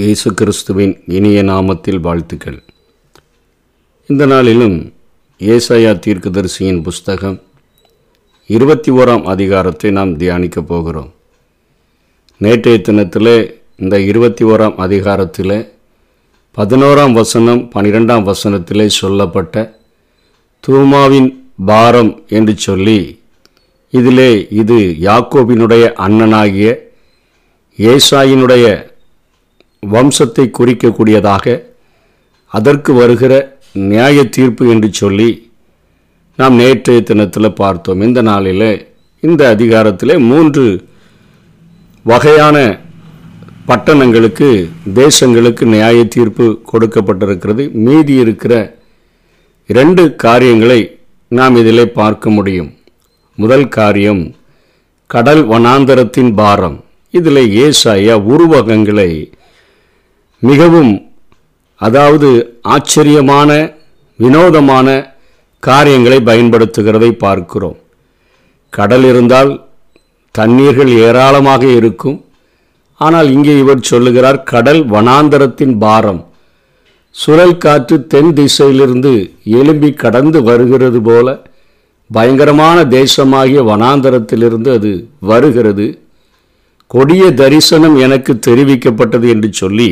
இயேசு கிறிஸ்துவின் இனிய நாமத்தில் வாழ்த்துக்கள். இந்த நாளிலும் ஏசாயா தீர்க்கதரிசியின் புஸ்தகம் இருபத்தி ஓராம் அதிகாரத்தை நாம் தியானிக்கப் போகிறோம். நேற்றைய தினத்தில் இந்த இருபத்தி ஓராம் அதிகாரத்தில் பதினோராம் வசனம் பனிரெண்டாம் வசனத்திலே சொல்லப்பட்ட தூமாவின் பாரம் என்று சொல்லி இதிலே இது யாக்கோபினுடைய அண்ணனாகிய ஏசாயினுடைய வம்சத்தை குறிக்கக்கூடியதாக அதற்கு வருகிற நியாய தீர்ப்பு என்று சொல்லி நாம் நேற்றைய தினத்தில் பார்த்தோம். இந்த நாளில் இந்த அதிகாரத்தில் மூன்று வகையான பட்டணங்களுக்கு தேசங்களுக்கு நியாய தீர்ப்பு கொடுக்கப்பட்டிருக்கிறது. மீதி இருக்கிற இரண்டு காரியங்களை நாம் இதிலே பார்க்க முடியும். முதல் காரியம் கடல் வனாந்தரத்தின் பாரம். இதில் ஏசாயா உருவகங்களை மிகவும் அதாவது ஆச்சரியமான வினோதமான காரியங்களை பயன்படுத்துகிறதை பார்க்கிறோம். கடல் இருந்தால் தண்ணீர்கள் ஏராளமாக இருக்கும். ஆனால் இங்கே இவர் சொல்லுகிறார் கடல் வனாந்தரத்தின் பாரம். சுழல் காற்று தென் திசையிலிருந்து எழும்பி கடந்து வருகிறது போல பயங்கரமான தேசமாகிய வனாந்தரத்திலிருந்து அது வருகிறது. கொடிய தரிசனம் எனக்கு தெரிவிக்கப்பட்டது என்று சொல்லி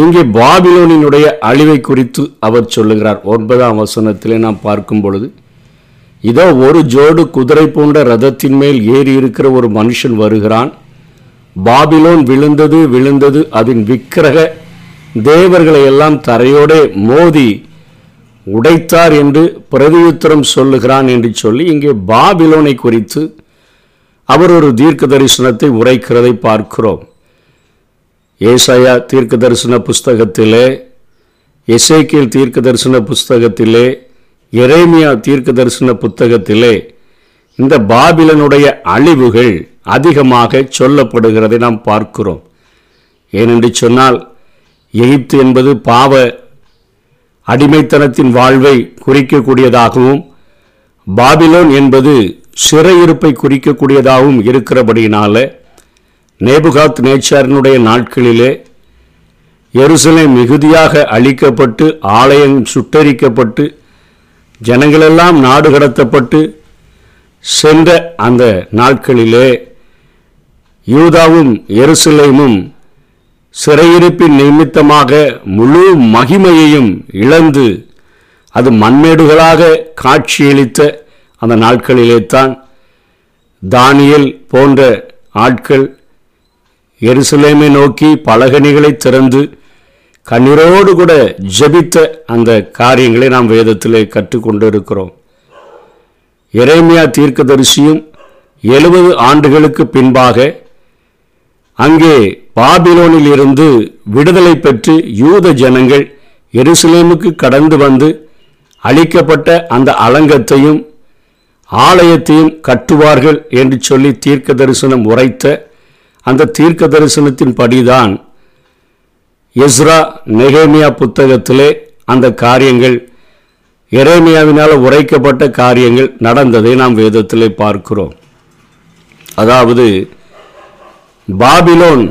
இங்கே பாபிலோனினுடைய அழிவை குறித்து அவர் சொல்லுகிறார். ஒன்பதாம் வசனத்திலே நாம் பார்க்கும் பொழுது இதோ ஒரு ஜோடு குதிரை போன்ற ரதத்தின் மேல் ஏறி இருக்கிற ஒரு மனுஷன் வருகிறான். பாபிலோன் விழுந்தது விழுந்தது அதன் விக்கிரக தேவர்களை எல்லாம் தரையோடே மோதி உடைத்தார் என்று பிரதியுத்தரம் சொல்லுகிறான் என்று சொல்லி இங்கே பாபிலோனை குறித்து அவர் ஒரு தீர்க்க தரிசனத்தை உரைக்கிறதை பார்க்கிறோம். ஏசாயா தீர்க்க தரிசன புஸ்தகத்திலே எசேக்கியல் தீர்க்க தரிசன புஸ்தகத்திலே எரேமியா தீர்க்க தரிசன புத்தகத்திலே இந்த பாபிலனுடைய அழிவுகள் அதிகமாக சொல்லப்படுகிறதை நாம் பார்க்கிறோம். ஏனென்று சொன்னால் எகிப்து என்பது பாவ அடிமைத்தனத்தின் வாழ்வை குறிக்கக்கூடியதாகவும் பாபிலோன் என்பது சிறையிருப்பை குறிக்கக்கூடியதாகவும் இருக்கிறபடியினால நேபுகாத் நேச்சாரினுடைய நாட்களிலே எருசலை மிகுதியாக அழிக்கப்பட்டு ஆலயம் சுட்டரிக்கப்பட்டு ஜனங்களெல்லாம் நாடு கடத்தப்பட்டு சென்ற அந்த நாட்களிலே யூதாவும் எருசலேமும் சிறையிருப்பின் நிமித்தமாக முழு மகிமையையும் இழந்து அது மண்மேடுகளாக காட்சியளித்த அந்த நாட்களிலே தான் தானியல் போன்ற ஆட்கள் எருசலேமை நோக்கி பலகணிகளை திறந்து கண்ணீரோடு கூட ஜபித்த அந்த காரியங்களை நாம் வேதத்தில் கற்றுக்கொண்டு இருக்கிறோம் எரேமியா தீர்க்கதரிசியும் எழுபது ஆண்டுகளுக்கு பின்பாக அங்கே பாபிலோனில் இருந்து விடுதலை பெற்று யூத ஜனங்கள் எருசலேமுக்கு கடந்து வந்து அளிக்கப்பட்ட அந்த அலங்கத்தையும் ஆலயத்தையும் கட்டுவார்கள் என்று சொல்லி தீர்க்க தரிசனம் உரைத்த அந்த தீர்க்க தரிசனத்தின் படிதான் எஸ்ரா நெகேமியா புத்தகத்திலே அந்த காரியங்கள் எரேமியாவினால் உரைக்கப்பட்ட காரியங்கள் நடந்ததை நாம் வேதத்திலே பார்க்கிறோம். அதாவது பாபிலோன்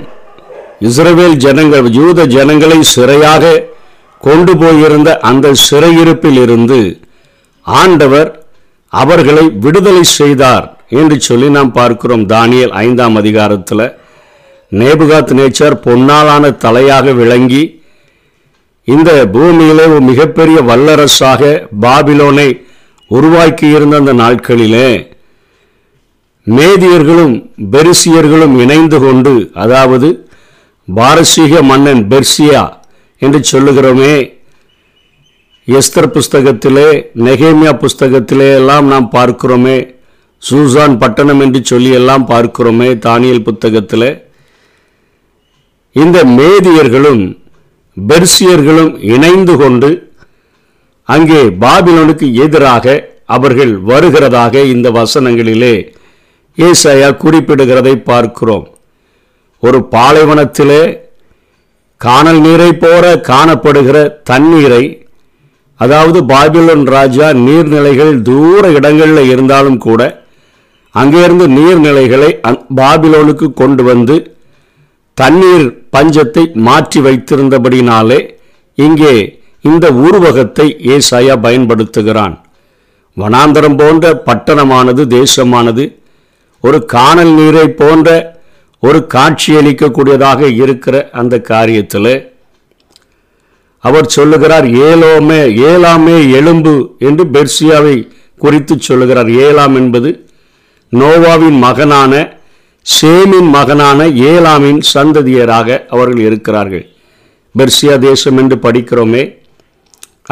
இஸ்ரவேல் ஜனங்கள் யூத ஜனங்களை சிறையாக கொண்டு போயிருந்த அந்த சிறையிருப்பில் இருந்து ஆண்டவர் அவர்களை விடுதலை செய்தார் என்று சொல்லி நாம் பார்க்கிறோம். தானியல் ஐந்தாம் அதிகாரத்தில் நேபுகாத் நேச்சர் பொன்னாலான தலையாக விளங்கி இந்த பூமியிலே ஒரு மிகப்பெரிய வல்லரசாக பாபிலோனை உருவாக்கியிருந்த அந்த நாட்களிலே மேதியர்களும் பெருசியர்களும் இணைந்து கொண்டு அதாவது பாரசீக மன்னன் பெர்சியா என்று சொல்லுகிறோமே எஸ்தர் புஸ்தகத்திலே நெகேமியா புஸ்தகத்திலே எல்லாம் நாம் பார்க்கிறோமே சூசான் பட்டணம் என்று சொல்லி எல்லாம் பார்க்கிறோமே தானியல் புத்தகத்தில். இந்த மேதியர்களும் பெர்சியர்களும் இணைந்து கொண்டு அங்கே பாபிலோனுக்கு எதிராக அவர்கள் வருகிறதாக இந்த வசனங்களிலே ஏசாயா குறிப்பிடுகிறதை பார்க்கிறோம். ஒரு பாலைவனத்திலே காணல் நீரை போல காணப்படுகிற தண்ணீரை அதாவது பாபிலோன் ராஜா நீர்நிலைகள் தூர இடங்களில் இருந்தாலும் கூட அங்கேருந்து நீர்நிலைகளை பாபிலோனுக்கு கொண்டு வந்து தண்ணீர் பஞ்சத்தை மாற்றி வைத்திருந்தபடினாலே இங்கே இந்த உருவகத்தை ஏசாயா பயன்படுத்துகிறான். வனாந்தரம் போன்ற பட்டணமானது தேசமானது ஒரு காணல் நீரை போன்ற ஒரு காட்சியளிக்கக்கூடியதாக இருக்கிற அந்த காரியத்தில் அவர் சொல்லுகிறார் ஏலோமே ஏலாமே எலும்பு என்று பெர்சியாவை குறித்து சொல்லுகிறார். ஏலாம் என்பது நோவாவின் மகனான சேமின் மகனான ஏலாமின் சந்ததியராக அவர்கள் இருக்கிறார்கள். பெர்சியா தேசம் என்று படிக்கிறோமே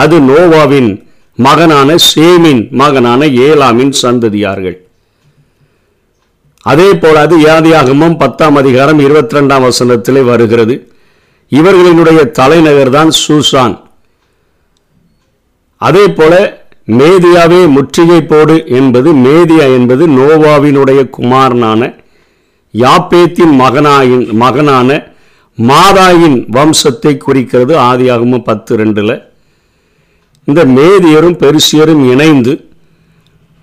அது நோவாவின் மகனான சேமின் மகனான ஏலாமின் சந்ததியார்கள். அதே போல அது யாதியாகமும் பத்தாம் அதிகாரம் இருபத்தி ரெண்டாம் வசனத்திலே வருகிறது. இவர்களினுடைய தலைநகர் தான் சூசான். அதே போல மேதியாவே முற்றுகை போடு என்பது மேதியா என்பது நோவாவினுடைய குமாரனான யாப்பேத்தின் மகனாயின் மகனான மாதாயின் வம்சத்தை குறிக்கிறது ஆதியாகமும் பத்து ரெண்டில். இந்த மேதியரும் பெருசியரும் இணைந்து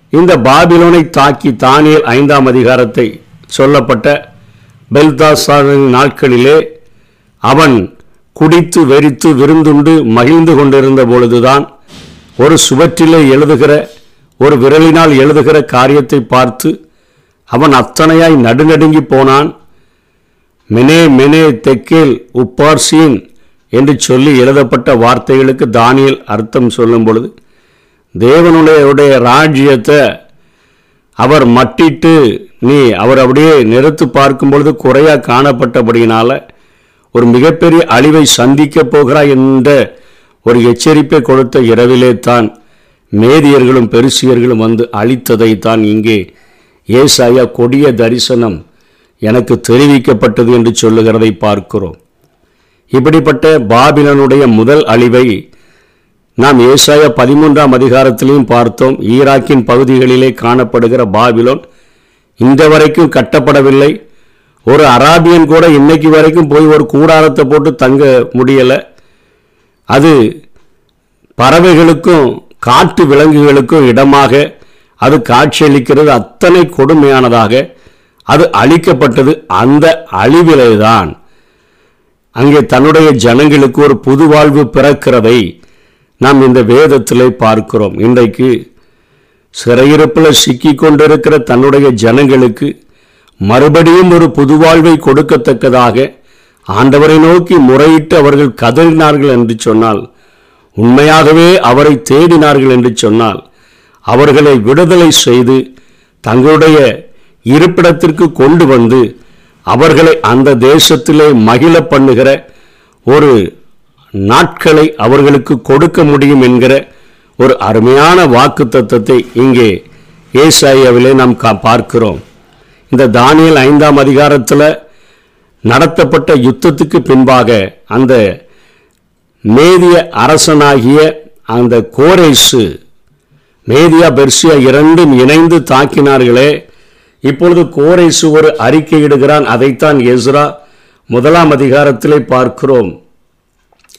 இந்த பாபிலோனை தாக்கி தானியல் ஐந்தாம் அதிகாரத்தை சொல்லப்பட்ட பெல்தாசாரின் நாட்களிலே அவன் குடித்து வெறித்து விருந்துண்டு மகிழ்ந்து கொண்டிருந்த பொழுதுதான் ஒரு சுவற்றிலே எழுதுகிற ஒரு விரலினால் எழுதுகிற காரியத்தை பார்த்து அவன் அத்தனையாய் நடுநடுங்கி போனான். மெனே மெனே தெக்கேல் உப்பார்சீன் என்று சொல்லி எழுதப்பட்ட வார்த்தைகளுக்கு தானியல் அர்த்தம் சொல்லும் பொழுது தேவனுடைய உடைய ராஜ்யத்தை அவர் மட்டிட்டு நீ அவர் அப்படியே நிறுத்து பார்க்கும் பொழுது குறையா காணப்பட்டபடியினால் ஒரு மிகப்பெரிய அழிவை சந்திக்கப் போகிறாய் என்ற ஒரு எச்சரிப்பை கொடுத்த இரவிலே தான் மேதியர்களும் பெருசியர்களும் வந்து அழித்ததை தான் இங்கே ஏசாயா கொடிய தரிசனம் எனக்கு தெரிவிக்கப்பட்டது என்று சொல்லுகிறதை பார்க்கிறோம். இப்படிப்பட்ட பாபிலனுடைய முதல் அழிவை நாம் ஏசாய பதிமூன்றாம் அதிகாரத்திலையும் பார்த்தோம். ஈராக்கின் பகுதிகளிலே காணப்படுகிற பாபிலோன் இந்த வரைக்கும் கட்டப்படவில்லை. ஒரு அராபியன் கூட இன்னைக்கு வரைக்கும் போய் ஒரு கூடாரத்தை போட்டு தங்க முடியலை. அது பறவைகளுக்கும் காட்டு விலங்குகளுக்கும் இடமாக அது காட்சியளிக்கிறது அத்தனை கொடுமையானதாக அது அழிக்கப்பட்டது அந்த அழிவிலே தான் அங்கே தன்னுடைய ஜனங்களுக்கு ஒரு புது வாழ்வு பிறக்கிறதை நாம் இந்த வேதத்திலே பார்க்கிறோம். இன்றைக்கு சிறையிருப்பில் சிக்கி கொண்டிருக்கிற தன்னுடைய ஜனங்களுக்கு மறுபடியும் ஒரு புது வாழ்வை கொடுக்கத்தக்கதாக ஆண்டவரை நோக்கி முறையிட்டு அவர்கள் கதறினார்கள் என்று சொன்னால் உண்மையாகவே அவரை தேடினார்கள் என்று சொன்னால் அவர்களை விடுதலை செய்து தங்களுடைய இருப்பிடத்திற்கு கொண்டு வந்து அவர்களை அந்த தேசத்திலே மகிழ பண்ணுகிற ஒரு நாட்களை அவர்களுக்கு கொடுக்க முடியும் என்கிற ஒரு அருமையான வாக்கு தத்துவத்தை இங்கே ஏசாயாவிலே நாம் கா- பார்க்கிறோம். இந்த தானியல் ஐந்தாம் அதிகாரத்தில் நடத்தப்பட்ட யுத்தத்துக்கு பின்பாக அந்த மேதிய அரசனாகிய அந்த கோரேசு மேதியா பெர்சியா இரண்டும் இணைந்து தாக்கினார்களே. இப்பொழுது கோரை ஒரு அறிக்கையிடுகிறான். அதைத்தான் எஸ்ரா முதலாம் அதிகாரத்திலே பார்க்கிறோம்.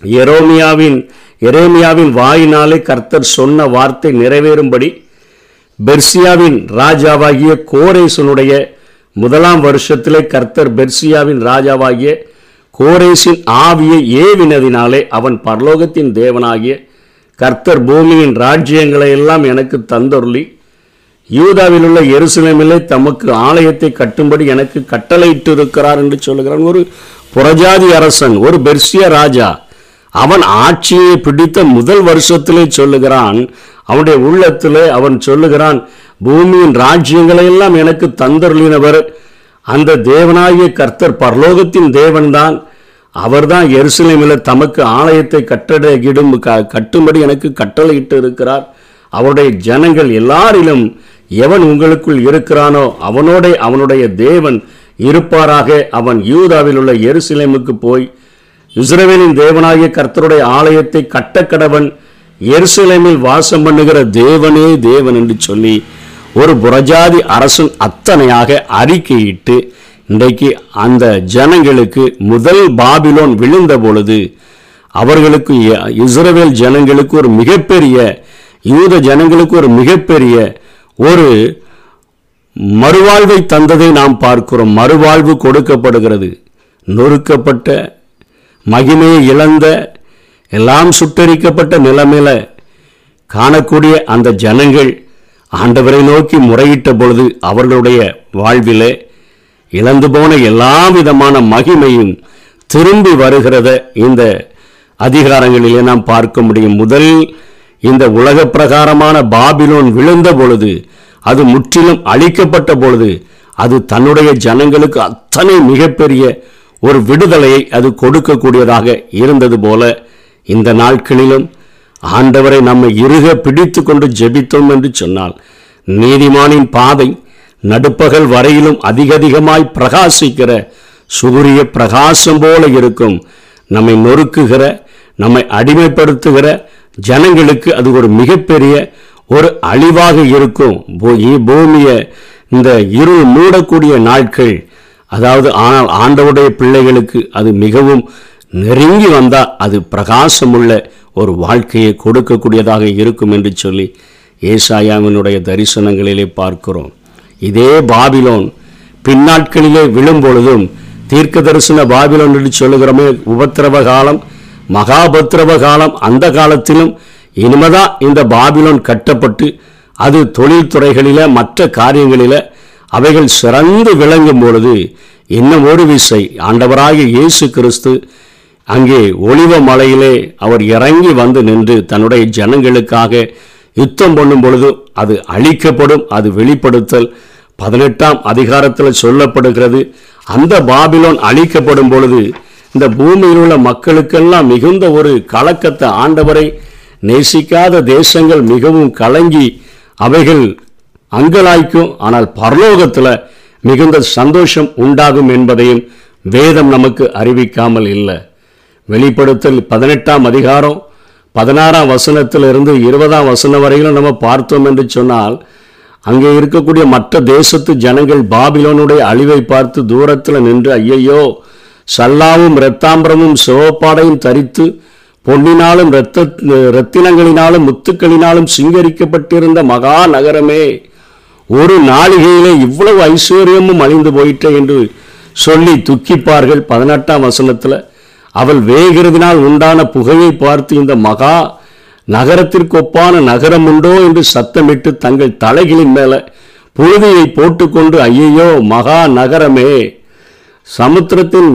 எரோமியாவின் எரேமியாவின் வாயினாலே கர்த்தர் சொன்ன வார்த்தை நிறைவேறும்படி பெர்சியாவின் ராஜாவாகிய கோரேசனுடைய முதலாம் வருஷத்திலே கர்த்தர் பெர்சியாவின் ராஜாவாகிய கோரேசின் ஆவியை ஏவினதினாலே அவன் பரலோகத்தின் தேவனாகிய கர்த்தர் பூமியின் ராஜ்யங்களை எல்லாம் எனக்கு தந்தொருளி. யூதாவில் உள்ள எருசலேமிலே தமக்கு ஆலயத்தை கட்டும்படி எனக்கு கட்டளையிட்டு இருக்கிறார் என்று சொல்லுகிறான். ஒரு புறஜாதி அரசன் ஒரு பெர்சிய ராஜா அவன் ஆட்சியை பிடித்த முதல் வருஷத்திலே சொல்லுகிறான். அவனுடைய உள்ளத்திலே அவன் சொல்லுகிறான் பூமியின் ராஜ்யங்களை எல்லாம் எனக்கு தந்தருளினவர். அந்த தேவனாகிய கர்த்தர் பரலோகத்தின் தேவன்தான். அவர்தான் எருசலேமில் தமக்கு ஆலயத்தை கட்டடையிடும் க- கட்டும்படி எனக்கு கட்டளையிட்டு இருக்கிறார் அவருடைய ஜனங்கள் எல்லாரிலும் எவன் உங்களுக்குள் இருக்கிறானோ அவனோட அவனுடைய தேவன் இருப்பாராக. அவன் யூதாவில் உள்ள எருசலேமுக்கு போய் இஸ்ரவேலின் தேவனாகிய கர்த்தருடைய ஆலயத்தை கட்டக்கடவன் எருசலேமில் வாசம் பண்ணுகிற தேவனே தேவன் என்று சொல்லி ஒரு புரஜாதி அரசன் அத்தனையாக அறிக்கையிட்டு இன்றைக்கு அந்த ஜனங்களுக்கு முதல் பாபிலோன் விழுந்த பொழுது அவர்களுக்கு இஸ்ரவேல் ஜனங்களுக்கு ஒரு மிகப்பெரிய யூத ஜனங்களுக்கு ஒரு மிகப்பெரிய ஒரு மறுவாழ்வை தந்ததை நாம் பார்க்கிறோம். மறுவாழ்வு கொடுக்கப்படுகிறது. நொறுக்கப்பட்ட மகிமையை இழந்த எல்லாம் சுட்டரிக்கப்பட்ட நிலைமையில காணக்கூடிய அந்த ஜனங்கள் ஆண்டவரை நோக்கி முறையிட்ட பொழுது அவர்களுடைய வாழ்விலே இழந்து போன எல்லா விதமான மகிமையும் திரும்பி வருகிறத இந்த அதிகாரங்களிலே நாம் பார்க்க முடியும். முதல் இந்த உலக பிரகாரமான பாபிலோன் விழுந்த பொழுது அது முற்றிலும் அழிக்கப்பட்ட பொழுது அது தன்னுடைய ஜனங்களுக்கு அத்தனை மிகப்பெரிய ஒரு விடுதலையை அது கொடுக்கக்கூடியதாக இருந்தது போல இந்த நாட்களிலும் ஆண்டவரை நம்மை இருக பிடித்து கொண்டு ஜெபித்தோம் என்று சொன்னால் நீதிமானின் பாதை நடுப்பகல் வரையிலும் அதிகதிகமாய் பிரகாசிக்கிற சூரிய பிரகாசம் போல இருக்கும். நம்மை நொறுக்குகிற நம்மை அடிமைப்படுத்துகிற ஜனங்களுக்கு அது ஒரு மிகப்பெரிய ஒரு அழிவாக இருக்கும். பூமியை இந்த இருள் மூடக்கூடிய நாட்கள். அதாவது ஆனால் ஆண்டவுடைய பிள்ளைகளுக்கு அது மிகவும் நெருங்கி வந்தால் அது பிரகாசமுள்ள ஒரு வாழ்க்கையை கொடுக்கக்கூடியதாக இருக்கும் என்று சொல்லி ஏசாயாவினுடைய தரிசனங்களிலே பார்க்கிறோம். இதே பாபிலோன் பின்னாட்களிலே விழும் பொழுதும் தீர்க்க தரிசன பாபிலோன் என்று சொல்லுகிறோமே உபத்திரவ காலம் மகாபத்திரவ காலம் அந்த காலத்திலும் இனிமேதான் இந்த பாபிலோன் கட்டப்பட்டு அது தொழில்துறைகளில மற்ற காரியங்களில அவைகள் சிறந்து விளங்கும் பொழுது இன்னும் ஒரு விசை ஆண்டவராகிய இயேசு கிறிஸ்து அங்கே ஒளிவ மலையிலே அவர் இறங்கி வந்து நின்று தன்னுடைய ஜனங்களுக்காக யுத்தம் பண்ணும் பொழுது அது அழிக்கப்படும் அது வெளிப்படுத்தல். பதினெட்டாம் அதிகாரத்தில் சொல்லப்படுகிறது அந்த பாபிலோன் அழிக்கப்படும் பொழுது இந்த பூமியில் உள்ள மக்களுக்கெல்லாம் மிகுந்த ஒரு கலக்கத்தை ஆண்டவரை நேசிக்காத தேசங்கள் மிகவும் கலங்கி அவைகள் அங்கலாய்க்கும் ஆனால் பரலோகத்தில் மிகுந்த சந்தோஷம் உண்டாகும் என்பதையும் வேதம் நமக்கு அறிவிக்காமல் இல்லை. வெளிப்படுத்தல் பதினெட்டாம் அதிகாரம் பதினாறாம் வசனத்திலிருந்து இருபதாம் வசனம் வரையிலும் நம்ம பார்த்தோம் என்று சொன்னால் அங்கே இருக்கக்கூடிய மற்ற தேசத்து ஜனங்கள் பாபிலோனுடைய அழிவை பார்த்து தூரத்தில் நின்று ஐயையோ சல்லாவும் இரத்தாம்பரமும் சிவப்பாடையும் தரித்து பொன்னினாலும் இரத்த இரத்தினங்களினாலும் முத்துக்களினாலும் சிங்கரிக்கப்பட்டிருந்த மகா நகரமே ஒரு நாளிகையிலே இவ்வளவு ஐஸ்வர்யமும் அழிந்து போயிட்டே என்று சொல்லி துக்கிப்பார்கள் பதினெட்டாம் வசனத்தில். அவள் வேகிறதினால் உண்டான புகையை பார்த்து இந்த மகா நகரத்திற்கொப்பான நகரம் உண்டோ என்று சத்தமிட்டு தங்கள் தலைகளின் மேல புழுதியை போட்டுக்கொண்டு ஐயையோ மகா நகரமே சமுத்திரத்தின்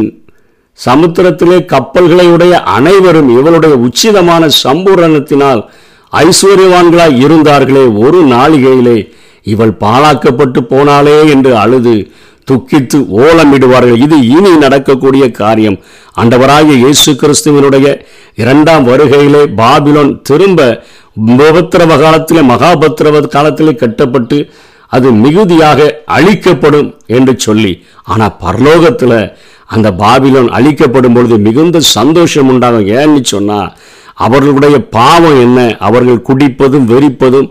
சமுத்திரத்திலே கப்பல்களை உடைய அனைவரும் இவளுடைய உச்சிதமான சம்பூரணத்தினால் ஐஸ்வர்யவான்களாய் இருந்தார்களே ஒரு நாளிகையிலே இவள் பாழாக்கப்பட்டு போனாளே என்று அழுது துக்கித்து ஓலமிடுவார்கள். இது இனி நடக்கக்கூடிய காரியம். அண்டவராகிய இயேசு கிறிஸ்துவனுடைய இரண்டாம் வருகையிலே பாபிலோன் திரும்ப உபத்திரவ காலத்திலே மகாபத்திரவ காலத்திலே கட்டப்பட்டு அது மிகுதியாக அழிக்கப்படும் என்று சொல்லி ஆனால் பரலோகத்தில் அந்த பாபிலோன் அழிக்கப்படும் பொழுது மிகுந்த சந்தோஷம் உண்டாகும். ஏன்னு சொன்னால் அவர்களுடைய பாவம் என்ன? அவர்கள் குடிப்பதும் வெறிப்பதும்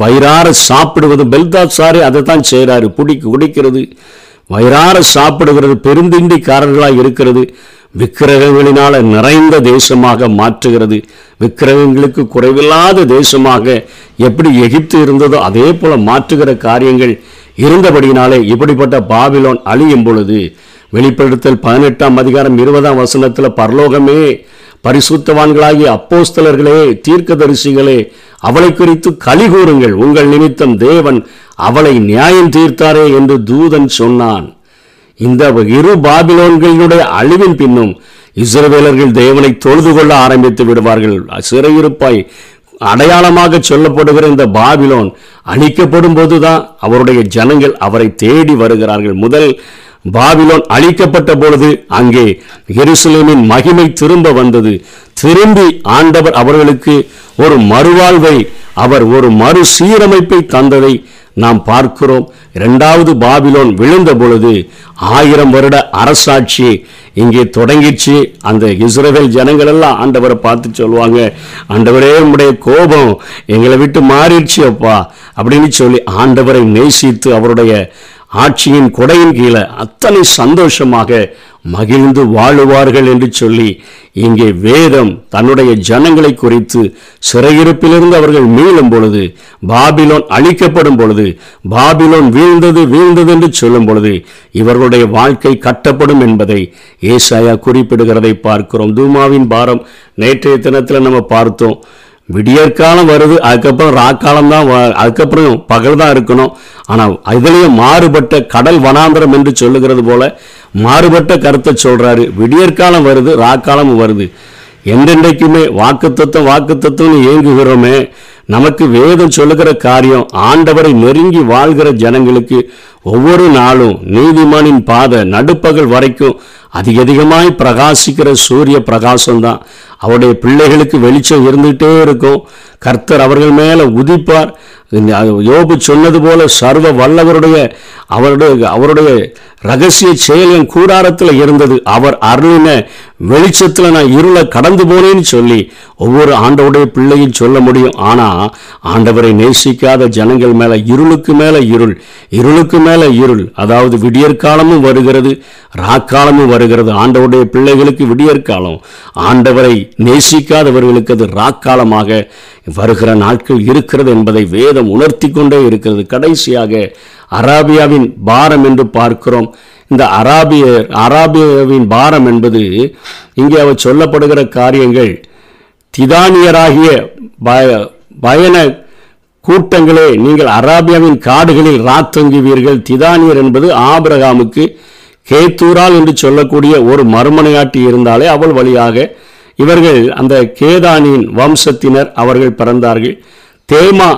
வயிறார சாப்பிடுவதும் பெல்தாசாரே அதை தான் செய்கிறாரு குடிக்க குடிக்கிறது. வயிறார சாப்பிடுகிறது பெருந்திண்டிக்காரர்களாக இருக்கிறது விக்கிரகங்களினால நிறைந்த தேசமாக மாற்றுகிறது. விக்கிரகங்களுக்கு குறைவில்லாத தேசமாக எப்படி எகிப்து இருந்ததோ அதே போல மாற்றுகிற காரியங்கள் இருந்தபடியினாலே இப்படிப்பட்ட பாபிலோன் அழியும் பொழுது வெளிப்படுத்தல் பதினெட்டாம் அதிகாரம் இருபதாம் வசனத்தில் பரலோகமே பரிசுத்தவான்களாகிய அப்போஸ்தலர்களே தீர்க்கதரிசிகளே அவளை குறித்து களி கூறுங்கள். உங்கள் நிமித்தம் தேவன் அவளை நியாயம் தீர்த்தாரே என்று தூதன் சொன்னான். இந்த இரு பாபிலோன்களினுடைய அழிவின் பின்னும் இஸ்ரவேலர்கள் தேவனை தொழுது கொள்ள ஆரம்பித்து விடுவார்கள். சிறையிருப்பாய் அடையாளமாக சொல்லப்படுகிற இந்த பாபிலோன் அழிக்கப்படும் போதுதான் அவருடைய ஜனங்கள் அவரை தேடி வருகிறார்கள். முதல் பாபிலோன் அழிக்கப்பட்ட பொழுது அங்கே எருசலேமின் மகிமை திரும்ப வந்தது. திரும்பி ஆண்டவர் அவர்களுக்கு ஒரு மறுவாழ்வை அவர் ஒரு மறு சீரமைப்பை தந்ததை நாம் பார்க்கிறோம். இரண்டாவது பாபிலோன் விழுந்த பொழுது ஆயிரம் வருட அரசாட்சி இங்கே தொடங்கிச்சு. அந்த இஸ்ரேல் ஜனங்கள் எல்லாம் ஆண்டவரை பார்த்து சொல்லுவாங்க ஆண்டவரே உடைய கோபம் எங்களை விட்டு மாறிடுச்சு அப்பா. அப்படின்னு சொல்லி ஆண்டவரை நேசித்து அவருடைய ஆட்சியின் கொடையின் கீழே அத்தனை சந்தோஷமாக மகிழ்ந்து வாழுவார்கள் என்று சொல்லி இங்கே வேதம் தன்னுடைய ஜனங்களை குறித்து சிறையிருப்பிலிருந்து அவர்கள் மீளும் பொழுது பாபிலோன் அழிக்கப்படும் பொழுது பாபிலோன் வீழ்ந்தது வீழ்ந்தது என்று சொல்லும் பொழுது இவர்களுடைய வாழ்க்கை கட்டப்படும் என்பதை ஏசாயா குறிப்பிடுகிறதை பார்க்கிறோம். தூமாவின் பாரம் நேற்றைய தினத்தில் நம்ம பார்த்தோம். விடியற்காலம் வருது அதுக்கப்புறம் ராக்காலம் தான் அதுக்கப்புறம் பகல் தான் இருக்கணும். ஆனால் இதுலேயும் மாறுபட்ட கடல் வனாந்திரம் என்று சொல்லுகிறது போல மாறுபட்ட கருத்தை சொல்றாரு. விடியற்காலம் வருது ராக்காலமும் வருது. என்றென்றைக்குமே வாக்குத்தத்தம் வாக்குத்தத்தம்னு ஏங்குகிறோமே நமக்கு வேதம் சொல்லுகிற காரியம் ஆண்டவரை நெருங்கி வாழ்கிற ஜனங்களுக்கு ஒவ்வொரு நாளும் நீதிமானின் பாத நடுப்பகல் வரைக்கும் அதிக அதிகமாய் பிரகாசிக்கிற சூரிய பிரகாசம் தான் அவருடைய பிள்ளைகளுக்கு வெளிச்சம் இருந்துகிட்டே இருக்கும். கர்த்தர் அவர்கள் மேலே உதிப்பார். யோபு சொன்னது போல சர்வ வல்லவருடைய அவருடைய அவருடைய ரகசிய செயல் என் கூடாரத்தில் இருந்தது. அவர் அருளின வெளிச்சத்தில் நான் இருளை கடந்து போனேன்னு சொல்லி ஒவ்வொரு ஆண்டவுடைய பிள்ளையும் சொல்ல முடியும். ஆனால் ஆண்டவரை நேசிக்காத ஜனங்கள் மேலே இருளுக்கு மேலே இருள் இருளுக்கு மேலே இருள். அதாவது விடியற்காலமும் வருகிறது ராக்காலமும் வருகிறது. ஆண்டவருடைய பிள்ளைகளுக்கு விடியற்காலம் ஆண்டவரை நேசிக்காதவர்களுக்கு அது ராக்காலமாக வருகிற நாட்கள் இருக்கிறது என்பதை வேதம் உணர்த்தி கொண்டே இருக்கிறது. கடைசியாக அராபியாவின் பாரம் என்று பார்க்கிறோம். இந்த அராபியர் அராபியாவின் பாரம் என்பது இங்கே அவர் சொல்லப்படுகிற காரியங்கள். திதானியராகிய பய பயண கூட்டங்களே நீங்கள் அராபியாவின் காடுகளில் ராத்தங்குவீர்கள் திதானியர் என்பது ஆபிரகாமுக்கு கேத்தூரால் என்று சொல்லக்கூடிய ஒரு மறுமனையாட்டி இருந்தாலே அவள் வழியாக இவர்கள் அந்த கேதானின் வம்சத்தினர் அவர்கள் பிறந்தார்கள். தேமா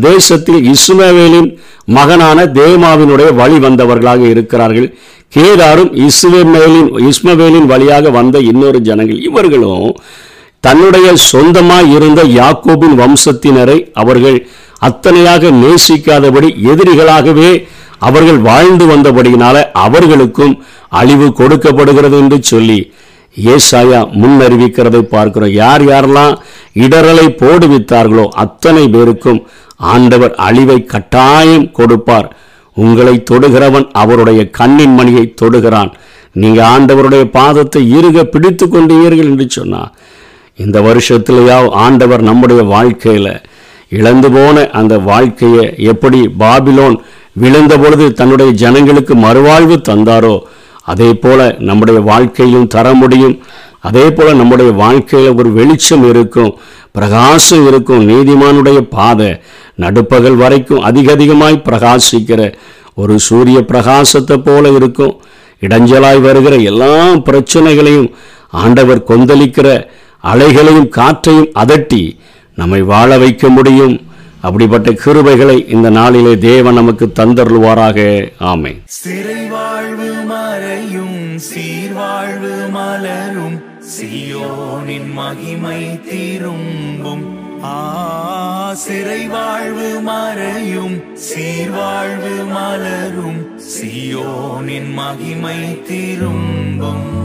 தேசத்தில் இஸ்மவேலின் மகனான தேமாவினுடைய வழி வந்தவர்களாக இருக்கிறார்கள். கேதாரும் இஸ்மவேலின் இஸ்மவேலின் வழியாக வந்த இன்னொரு ஜனங்கள் இவர்களும் தன்னுடைய சொந்தமாக இருந்த யாக்கோபின் வம்சத்தினரை அவர்கள் அத்தனையாக நேசிக்காதபடி எதிரிகளாகவே அவர்கள் வாழ்ந்து வந்தபடியினால அவர்களுக்கும் அழிவு கொடுக்கப்படுகிறது என்று சொல்லி ஏசாயா முன்னறிவிக்கிறதை பார்க்கிறோம். யார் யாரெல்லாம் இடரலை போடுவித்தார்களோ அத்தனை பேருக்கும் ஆண்டவர் அழிவை கட்டாயம் கொடுப்பார். உங்களை தொடுகிறவன் அவருடைய கண்ணின் மணியை தொடுகிறான். நீங்க ஆண்டவருடைய பாதத்தை இருக பிடித்து கொண்டீர்கள் என்று சொன்னார் இந்த வருஷத்திலேயா ஆண்டவர் நம்முடைய வாழ்க்கையில இழந்து போன அந்த வாழ்க்கையை எப்படி பாபிலோன் விழுந்த பொழுது தன்னுடைய ஜனங்களுக்கு மறுவாழ்வு தந்தாரோ அதே போல நம்முடைய வாழ்க்கையிலும் தர முடியும். அதே போல் நம்முடைய வாழ்க்கையில் ஒரு வெளிச்சம் இருக்கும் பிரகாசம் இருக்கும் நீதிமானுடைய பாதை நடுப்பகல் வரைக்கும் அதிக அதிகமாய் பிரகாசிக்கிற ஒரு சூரிய பிரகாசத்தை போல இருக்கும். இடைஞ்சலாய் வருகிற எல்லா பிரச்சனைகளையும் ஆண்டவர் கொந்தளிக்கிற அலைகளையும் காற்றையும் அதட்டி நம்மை வாழ வைக்க முடியும். அப்படிப்பட்ட கிருபைகளை இந்த நாளிலே தேவன் நமக்கு தந்தருள்வாராக. ஆமை மகிமை திரும்பும். ஆ சிறை வாழ்வு மறையும். சீர்வாழ்வு மலரும். சியோனின் மகிமை திரும்பும்.